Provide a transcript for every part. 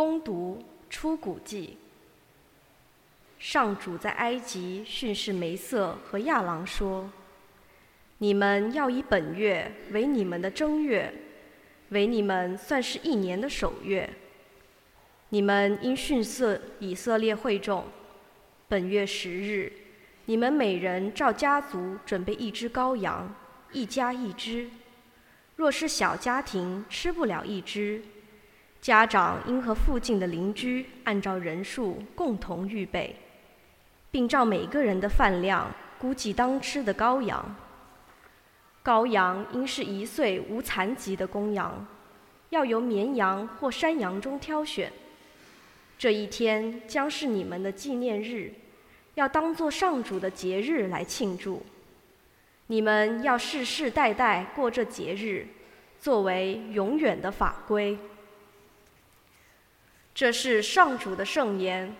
攻读出谷记。上主在埃及训示梅瑟和亚郎说：“你们要以本月为你们的正月，为你们算是一年的首月。你们应训色以色列会众，本月十日，你们每人照家族准备一只羔羊，一家一只。若是小家庭吃不了一只，家长应和附近的邻居按照人数共同预备。”并照每个人的饭量估计当吃的羔羊。羔羊应是一岁无残疾的公羊，要由绵羊或山羊中挑选。这一天将是你们的纪念日，要当作上主的节日来庆祝。你们要世世代代过这节日，作为永远的法规。这是上主的圣言。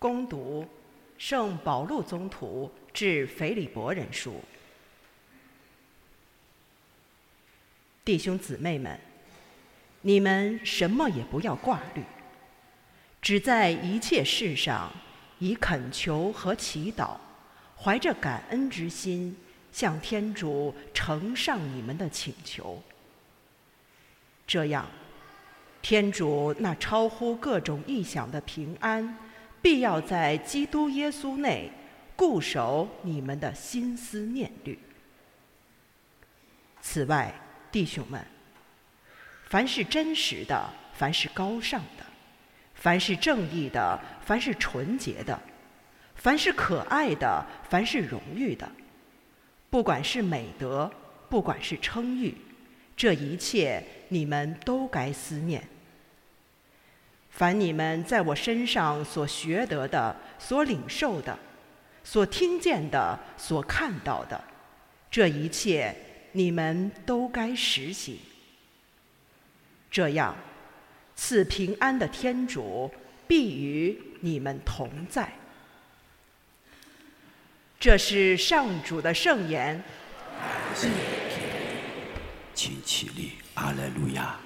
攻读圣保禄宗徒致腓利伯人书，弟兄姊妹们，你们什么也不要挂虑，只在一切事上以恳求和祈祷，怀着感恩之心，向天主呈上你们的请求。这样，天主那超乎各种意想的平安。必要在基督耶稣内固守你们的心思念虑。此外，弟兄们，凡是真实的，凡是高尚的，凡是正义的，凡是纯洁的，凡是可爱的，凡是荣誉的，不管是美德，不管是称誉，这一切你们都该思念。凡你们在我身上所学得的、所领受的、所听见的、所看到的，这一切你们都该实行。这样，赐平安的天主必与你们同在。这是上主的圣言。请起立，阿莱路亚。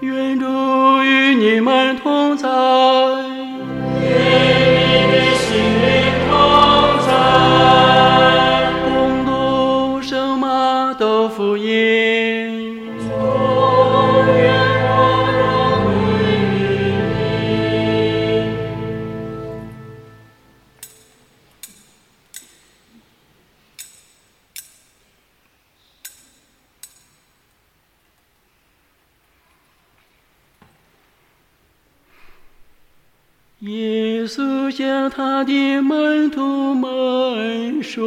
愿主与你们同在。他的门徒们说：“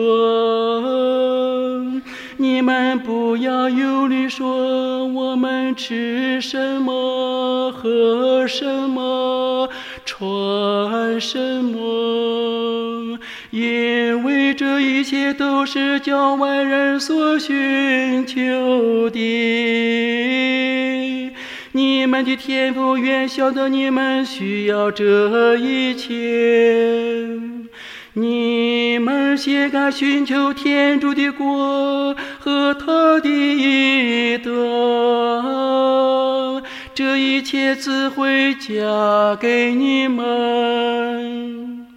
你们不要忧虑，说我们吃什么，喝什么，穿什么，因为这一切都是叫外人所寻求的。”你们的天赋远晓得你们需要这一切。你们先该寻求天主的国和他的义德，这一切自会加给你们。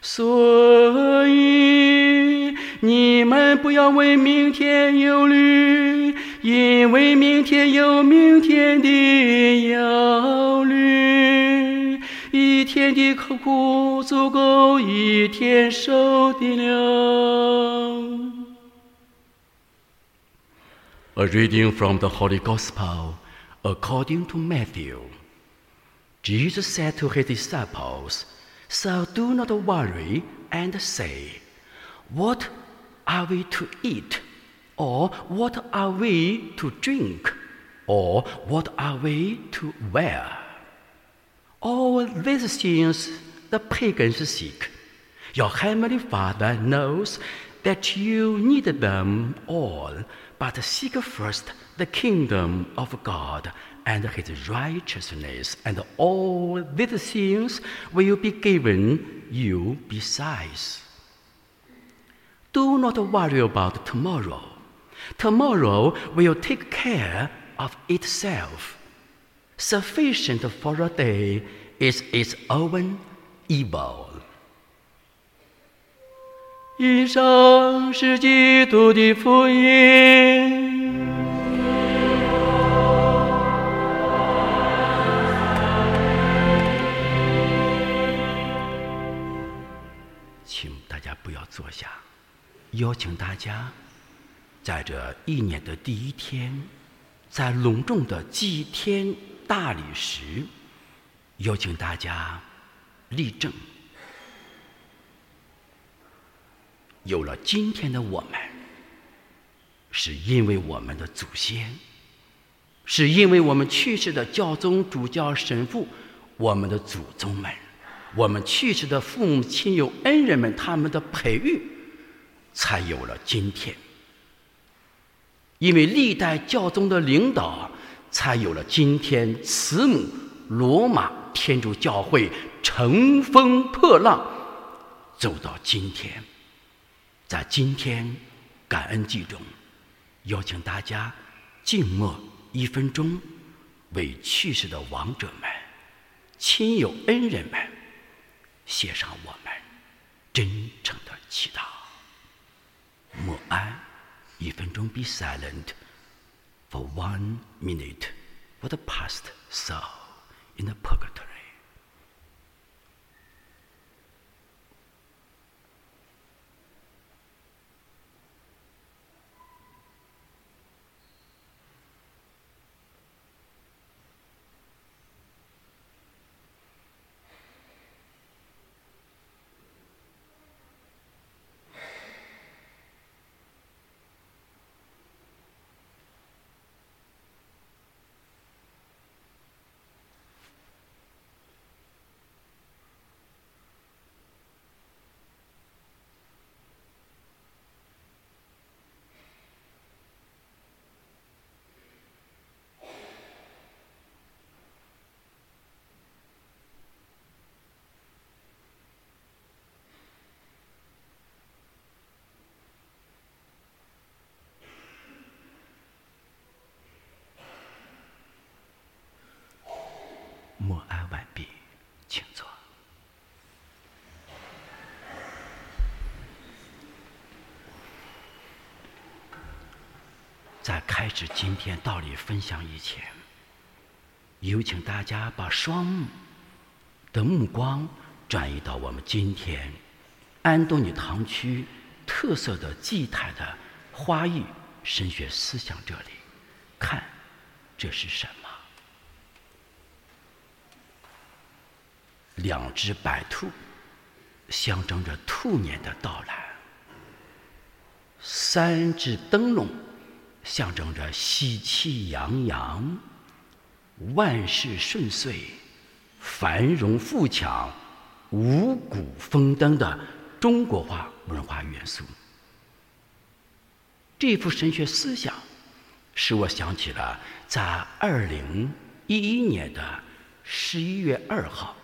所以你们不要为明天忧虑。因为明天有明天的忧虑，一天的苦足够一天受的了。A reading from the Holy Gospel according to Matthew. Jesus said to his disciples, So do not worry and say, What are we to eat? Or what are we to drink? or what are we to wear? All these things the pagans seek. Your heavenly Father knows that you need them all, but seek first the kingdom of God and his righteousness, and all these things will be given you besides. Do not worry about tomorrow. Tomorrow will take care of itself. Sufficient for a day is its own evil. 以上是基督的福音。请大家不要坐下，邀请大家在这一年的第一天，在隆重的祭天大礼时，邀请大家立正。有了今天的我们，是因为我们的祖先，是因为我们去世的教宗、主教、神父，我们的祖宗们，我们去世的父母亲友、恩人们，他们的培育，才有了今天。因为历代教宗的领导，才有了今天慈母罗马天主教会乘风破浪，走到今天。在今天感恩祭中，邀请大家静默一分钟，为去世的亡者们、亲友恩人们献上我们真诚的祈祷。默哀一分钟，Be silent for one minute for the past soul in the purgatory. 默哀完毕，请坐。在开始今天道理分享以前，有请大家把双目的目光转移到我们今天安东尼堂区特色的祭台的花艺神学思想这里，看这是什么？两只白兔，象征着兔年的到来；三只灯笼，象征着喜气洋洋、万事顺遂、繁荣富强、五谷丰登的中国化文化元素。这幅神学思想，使我想起了在二零一一年的十一月二号。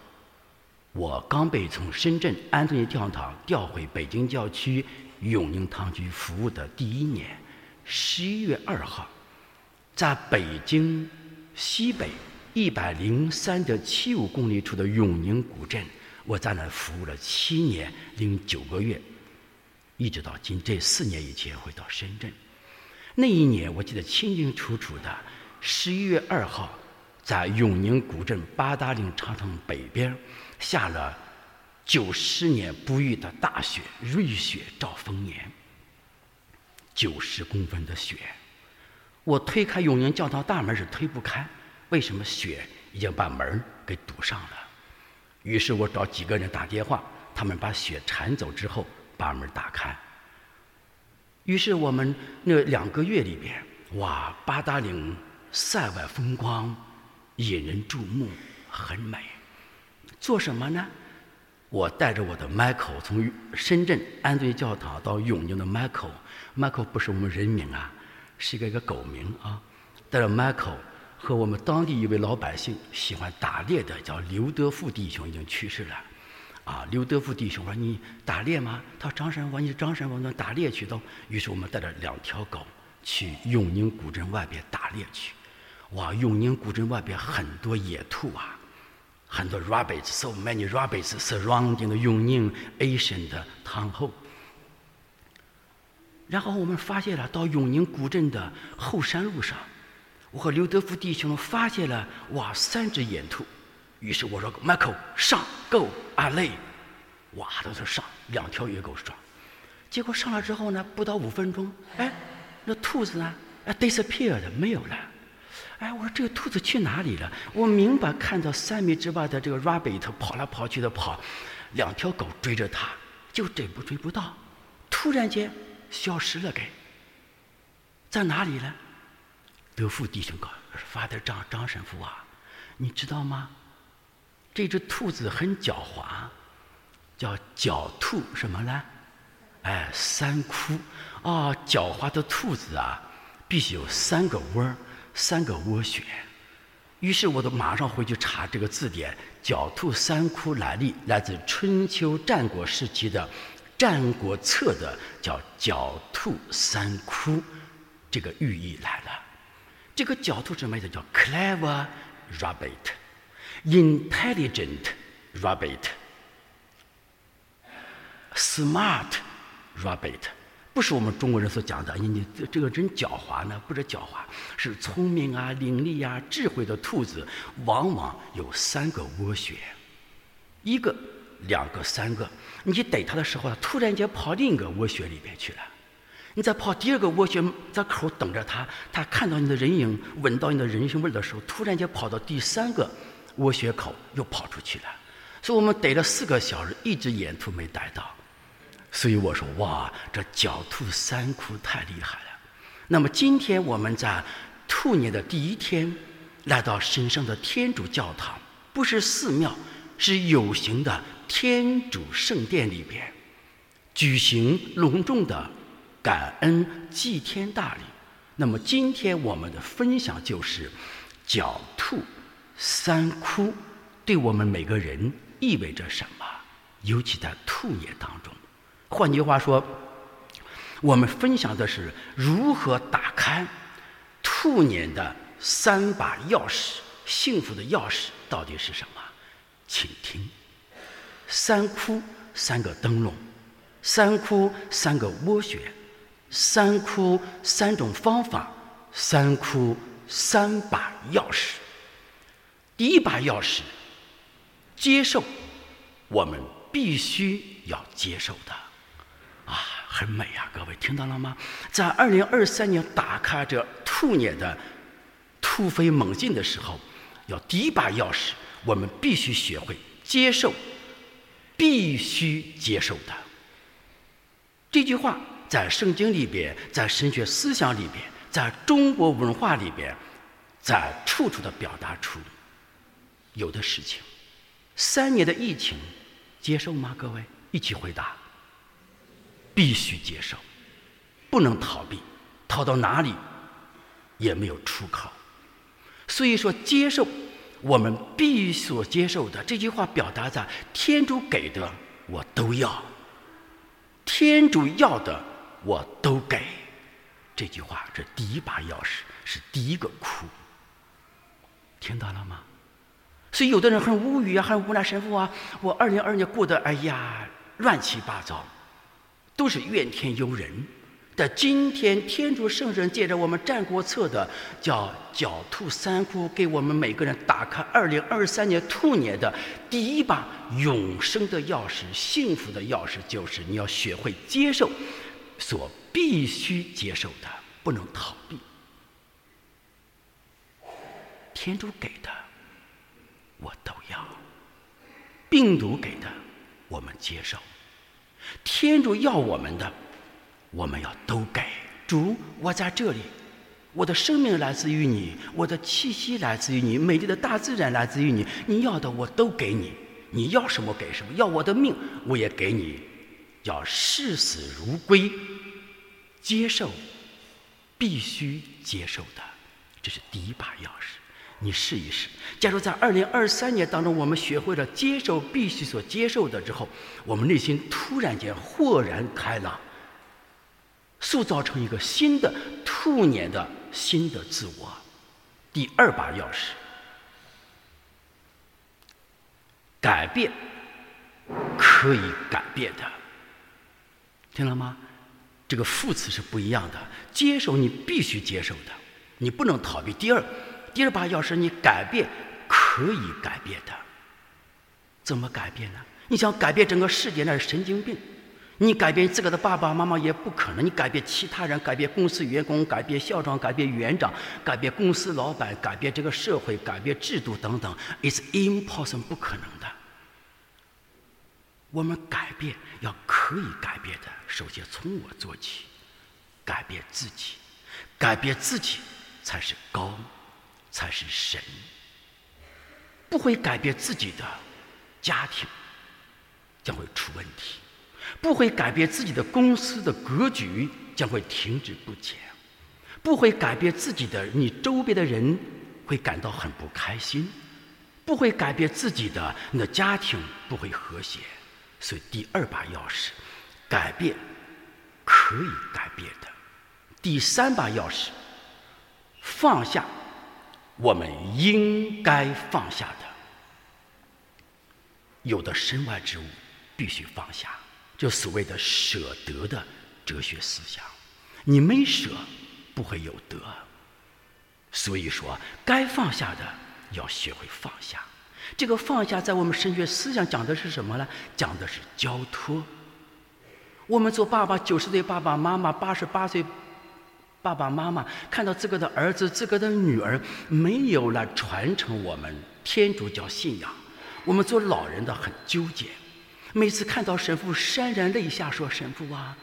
我刚被从深圳安东尼教堂调回北京郊区永宁堂区服务的第一年，十一月二号，在北京西北一百零三点七五公里处的永宁古镇，我在那服务了七年零九个月，一直到今这四年以前回到深圳。那一年我记得清清楚楚的，十一月二号，在永宁古镇八达岭长城北边。下了九十年不遇的大雪，瑞雪兆丰年。九十公分的雪，我推开永宁教堂大门是推不开，为什么雪已经把门给堵上了？于是我找几个人打电话，他们把雪铲走之后，把门打开。于是我们那两个月里边，哇，八达岭塞外风光引人注目，很美。做什么呢？我带着我的 Michael 从深圳安顿教堂到永宁的 Michael，Michael 不是我们人名啊，是一个一个狗名啊。带着 Michael 和我们当地一位老百姓喜欢打猎的，叫刘德富弟兄，已经去世了。啊，刘德富弟兄说：“你打猎吗？”他说：“张神父，你是张神父，那打猎去都。”于是我们带着两条狗去永宁古镇外边打猎去。哇，永宁古镇外边很多野兔啊，很多 rabbits，so many rabbits surrounding the 永宁 ancient town hall。然后我们发现了，到永宁古镇的后山路上，我和刘德福弟兄发现了哇三只野兔。于是我说：“Michael，上，Go，阿累。”哇，都是上两条野狗上。结果上来之后呢，不到五分钟，哎，那兔子呢，哎，disappeared，没有了。哎，我说这个兔子去哪里了？我明白看到三米之外的这个 rabbit 跑来跑去的跑，两条狗追着它，就追不追不到，突然间消失了，给在哪里呢？德富弟兄告发的张张神父啊，你知道吗？这只兔子很狡猾，叫狡兔什么呢？哎，三窟啊，狡猾的兔子啊，必须有三个窝三个窝穴。于是我都马上回去查这个字典，“狡兔三窟”来历来自春秋战国时期的《战国策》的叫“狡兔三窟”，这个寓意来了。这个狡兔什么意思？叫 clever rabbit。intelligent rabbit, smart rabbit，不是我们中国人所讲的。你你这个真狡猾呢？不是狡猾，是聪明啊、伶俐啊、智慧的兔子，往往有三个窝穴，一个、两个、三个。你去逮它的时候，它突然间跑另一个窝穴里边去了。你再跑第二个窝穴，在口等着它，它看到你的人影，闻到你的人腥味的时候，突然间跑到第三个。窝穴口又跑出去了，所以我们逮了四个小时，一只野兔没逮到。所以我说，哇，这狡兔三窟太厉害了。那么今天我们在兔年的第一天，来到神圣的天主教堂，不是寺庙，是有形的天主圣殿里边，举行隆重的感恩祭天大礼。那么今天我们的分享就是狡兔。三窟对我们每个人意味着什么？尤其在兔年当中。换句话说，我们分享的是如何打开兔年的三把钥匙。幸福的钥匙到底是什么？请听：三窟三个灯笼，三窟三个涡穴，三窟三种方法，三窟三把钥匙。第一把钥匙，接受，我们必须要接受的，很美啊！各位听到了吗？在二零二三年打开这兔年的突飞猛进的时候，要第一把钥匙，我们必须学会接受，必须接受的。这句话在圣经里边，在神学思想里边，在中国文化里边，在处处的表达出。有的事情，三年的疫情，接受吗？各位一起回答。必须接受，不能逃避，逃到哪里也没有出口。所以说，接受我们必所接受的这句话，表达在天主给的我都要，天主要的我都给。这句话，这第一把钥匙是第一个哭，听到了吗？所以，有的人很无语啊，很无奈。神父啊，我二零二年过得哎呀乱七八糟，都是怨天尤人。但今天，天主圣人借着我们《战国策》的叫“狡兔三窟”，给我们每个人打开二零二三年兔年的第一把永生的钥匙、幸福的钥匙，就是你要学会接受所必须接受的，不能逃避。天主给的。我都要，病毒给的，我们接受；天主要我们的，我们要都给。主，我在这里，我的生命来自于你，我的气息来自于你，美丽的大自然来自于你。你要的我都给你，你要什么给什么，要我的命我也给你。要视死如归，接受，必须接受的，这是第一把钥匙。你试一试。假如在二零二三年当中，我们学会了接受必须所接受的之后，我们内心突然间豁然开朗，塑造成一个新的兔年的。新的自我，第二把钥匙，改变可以改变的，听了吗？这个副词是不一样的。接受你必须接受的，你不能逃避。第二，第二把钥匙，你改变可以改变的，怎么改变？呢？你想改变？整个世界，那是神经病。你改变？自个的爸爸妈妈也不可能，你改变？其他人，改变？公司员工，改变？校长，改变？园长，改变？公司老板，改变？这个社会，改变？制度等等，is impossible，不可能的。我们改变？要可以改变？的，首先从我做起，改变？自己，改变？自己才是高，才是神。不会改变自己的家庭，将会出问题。不会改变自己的公司的格局，将会停滞不前；不会改变自己的，你周边的人会感到很不开心；不会改变自己的，你的家庭不会和谐。所以，第二把钥匙，改变可以改变的；第三把钥匙，放下我们应该放下的。有的身外之物必须放下。就所谓的舍得的哲学思想，你没舍，不会有得。所以说，该放下的要学会放下。这个放下，在我们神学思想讲的是什么呢？讲的是交托。我们做爸爸，九十岁爸爸妈妈，八十八岁爸爸妈妈，看到自个的儿子、自个的女儿没有了传承我们天主教信仰，我们做老人的很纠结。每次看到神父潸然泪下，说：“神父啊，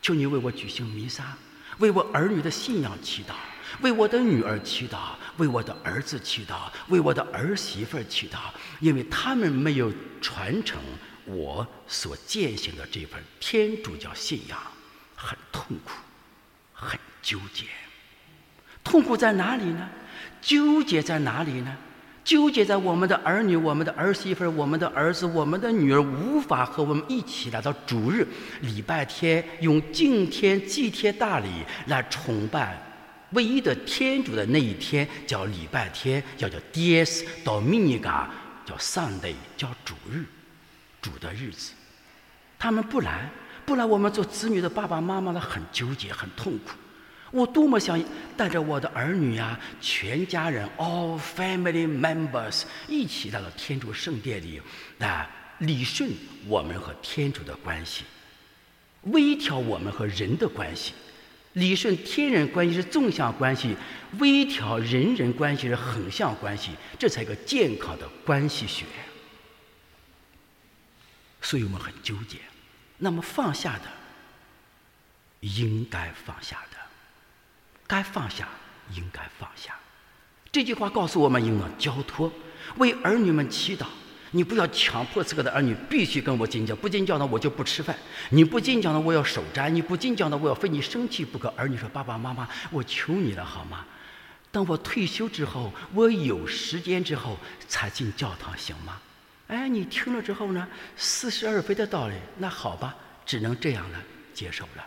求你为我举行弥撒，为我儿女的信仰祈祷，为我的女儿祈祷，为我的儿子祈祷，为我的儿媳妇祈祷，因为他们没有传承我所践行的这份天主教信仰，很痛苦，很纠结。痛苦在哪里呢？纠结在哪里呢？”纠结在我们的儿女、我们的儿媳妇、我们的儿子、我们的女儿无法和我们一起来到主日、礼拜天，用敬天祭天大礼来崇拜唯一的天主的那一天，叫礼拜天，叫叫 Dies Dominica，叫 Sunday，叫主日，主的日子。他们不来，不来，我们做子女的爸爸妈妈的很纠结，很痛苦。我多么想带着我的儿女呀，全家人，all family members 一起到了天主圣殿里，来，理顺我们和天主的关系，微调我们和人的关系，理顺天人关系是纵向关系，微调人人关系是横向关系，这才一个健康的关系学。所以我们很纠结。那么放下的，应该放下的。该放下，应该放下。这句话告诉我们：应当交托，为儿女们祈祷。你不要强迫自个的儿女必须跟我进教，不进教呢，我就不吃饭。你不进教呢，我要守斋；你不进教呢，我要非你生气不可。儿女说：“爸爸妈妈，我求你了，好吗？等我退休之后，我有时间之后才进教堂，行吗？”哎，你听了之后呢，似是而非的道理。那好吧，只能这样了，接受了。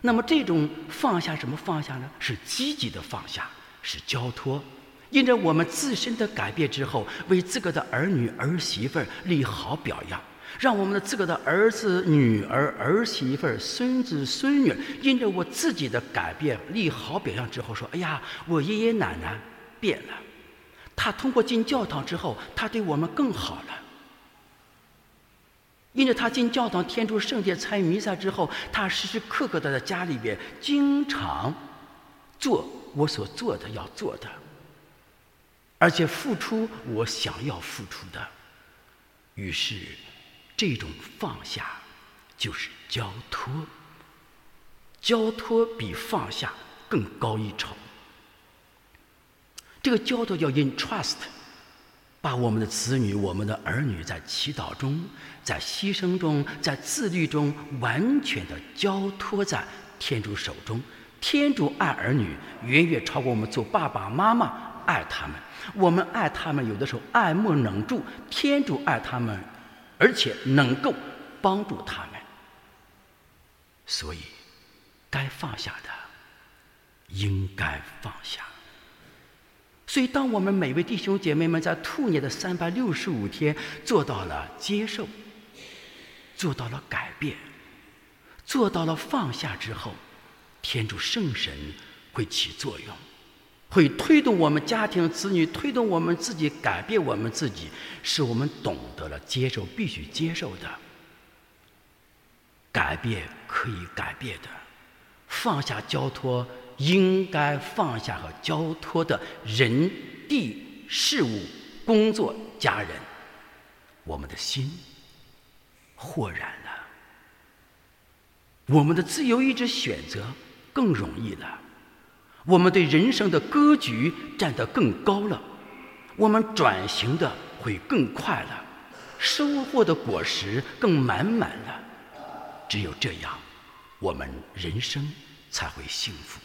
那么这种放下什么放下呢？是积极的放下，是交托。因着我们自身的改变之后，为自个的儿女儿媳妇立好表扬，让我们的自个的儿子女儿儿媳妇孙子孙女，因着我自己的改变立好表扬之后，说：“哎呀，我爷爷奶奶变了，他通过进教堂之后，他对我们更好了。”因着他进教堂、天主圣殿参与弥撒之后，他时时刻刻的在家里边经常做我所做的要做的，而且付出我想要付出的。于是，这种放下就是交托。交托比放下更高一筹。这个交托叫 entrust，把我们的子女、我们的儿女在祈祷中、在牺牲中、在自律中，完全的交托在天主手中。天主爱儿女，远远超过我们做爸爸妈妈爱他们。我们爱他们，有的时候爱莫能助；天主爱他们，而且能够帮助他们。所以，该放下的，应该放下。所以，当我们每位弟兄姐妹们在兔年的三百六十五天做到了接受，做到了改变，做到了放下之后，天主圣神会起作用，会推动我们家庭子女，推动我们自己改变我们自己，使我们懂得了接受必须接受的，改变可以改变的，放下交托。应该放下和交托的人、地、事物、工作、家人，我们的心豁然了，我们的自由意志选择更容易了，我们对人生的格局站得更高了，我们转型的会更快了，收获的果实更满满了。只有这样，我们人生才会幸福。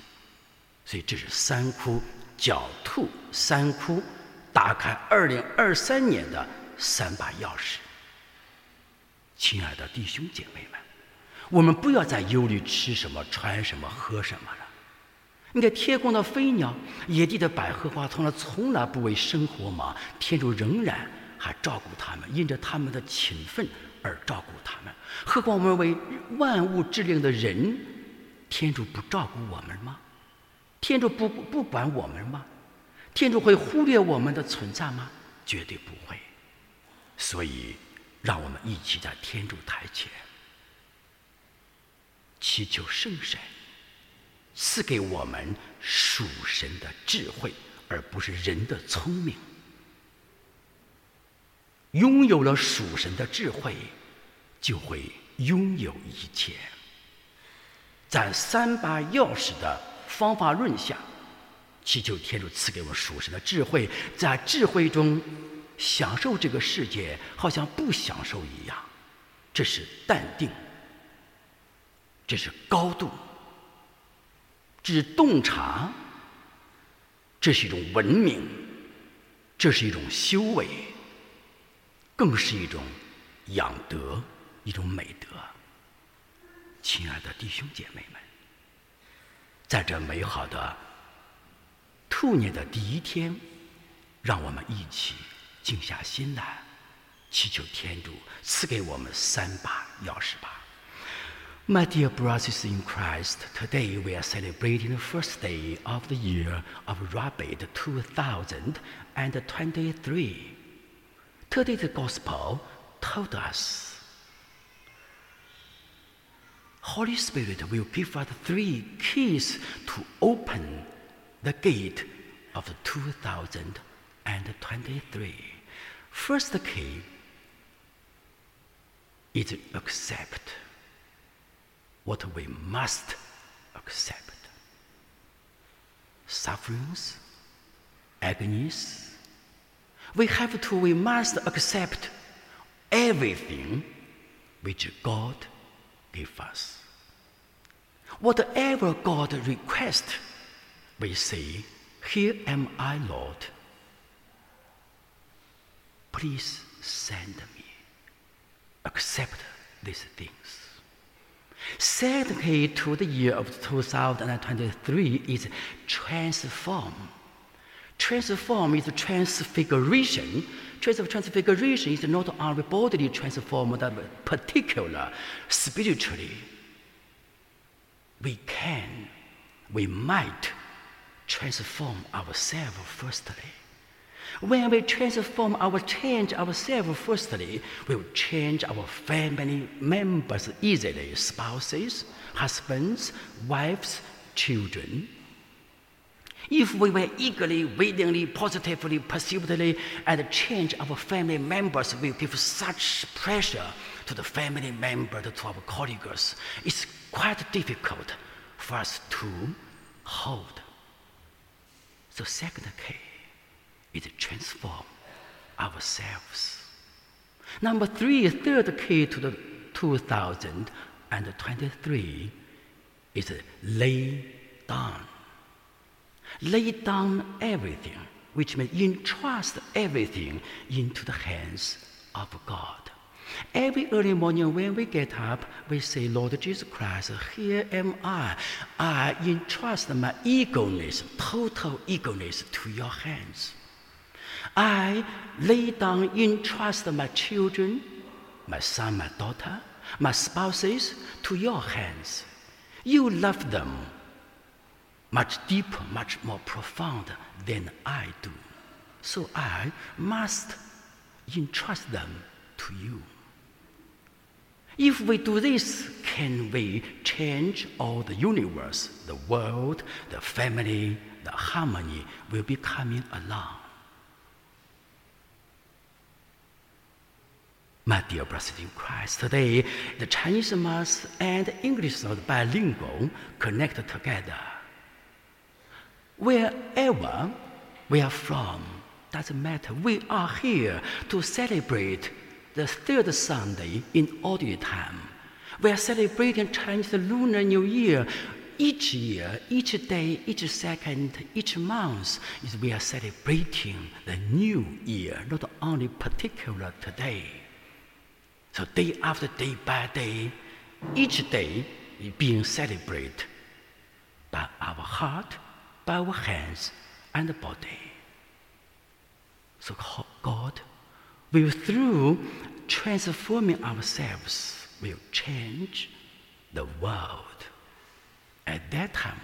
所以这是三窟狡兔三窟打开二零二三年的三把钥匙。亲爱的弟兄姐妹们，我们不要再忧虑吃什么、穿什么、喝什么了。你看天空的飞鸟、野地的百合花，从来从来不为生活忙，天主仍然还照顾他们，因着他们的勤奋而照顾他们。何况我们为万物之灵的人，天主不照顾我们吗？天主不不管我们吗？天主会忽略我们的存在吗？绝对不会。所以，让我们一起在天主台前祈求圣神赐给我们属神的智慧，而不是人的聪明。拥有了属神的智慧，就会拥有一切。在三把钥匙的。方法论下，祈求天主赐给我们属神的智慧，在智慧中享受这个世界，好像不享受一样。这是淡定，这是高度，这是洞察，这是一种文明，这是一种修为，更是一种养德，一种美德。亲爱的弟兄姐妹们。在这美好的兔年的第一天，让我们一起静下心来，祈求天主赐给我们三把钥匙吧。My dear brothers in Christ, today we are celebrating the first day of the year of Rabbit 2023. Today's gospel told us Holy Spirit will give us three keys to open the gate of 2023. First key is accept what we must accept. Sufferings, agonies, we have to, we must accept everything which God give us. Whatever God requests, we say, Here am I, Lord. Please send me. Accept these things. Second key to the year of 2023 is transform. Transform is transfiguration transfiguration is not only bodily transformed, but particular spiritually. We can, we might transform ourselves firstly. When we transform our change ourselves firstly, we will change our family members easily, spouses, husbands, wives, children. If we were eagerly, willingly, positively, positively, and change our family members, we give such pressure to the family member, to our colleagues. It's quite difficult for us to hold. So second key, is transform ourselves. Number three, third key to the 2023 is lay down. Lay down everything, which means entrust everything into the hands of God. Every early morning when we get up, we say, Lord Jesus Christ, here am I. I entrust my eagerness, total eagerness to your hands. I lay down, entrust my children, my son, my daughter, my spouses to your hands. You love them much deeper, much more profound than I do. So I must entrust them to you. If we do this, can we change all the universe, the world, the family, the harmony will be coming along? My dear brothers in Christ, today the Chinese Mass and English bilingual connect together. Wherever we are from, doesn't matter. We are here to celebrate the third Sunday in ordinary time. We are celebrating Chinese Lunar New Year. Each year, each day, each second, each month, is we are celebrating the new year, not only particular today. So day after day by day, each day is being celebrated by our heart, by our hands, and body. So God will, through transforming ourselves, will change the world. At that time,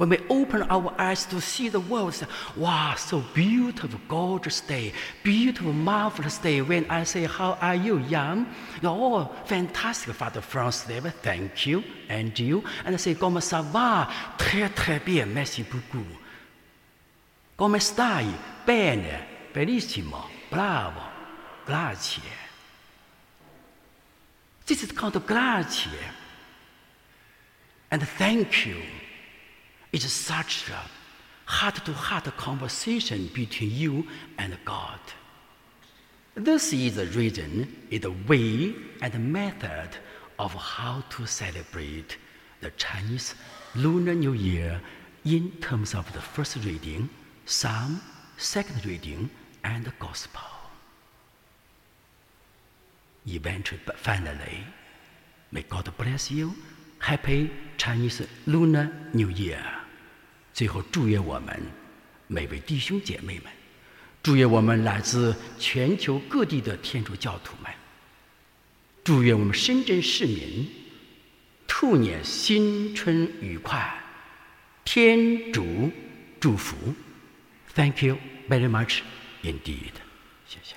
when we open our eyes to see the world, say, wow, so beautiful, gorgeous day, beautiful, marvelous day. When I say, how are you, young? You're all oh, fantastic, Father Francis David, thank you, and you. And I say, comment ça va? Très, très bien, merci beaucoup. Come stai? Bene, benissimo, bravo, grazie. This is called grazie. And thank you. It's such a heart to heart conversation between you and God. This is the reason, the way and the method of how to celebrate the Chinese Lunar New Year in terms of the first reading, Psalm, second reading, and the Gospel. Eventually, but finally, may God bless you. Happy Chinese Lunar New Year. 最后，祝愿我们每位弟兄姐妹们，祝愿我们来自全球各地的天主教徒们，祝愿我们深圳市民兔年新春愉快，天主祝福。Thank you very much indeed. 谢谢。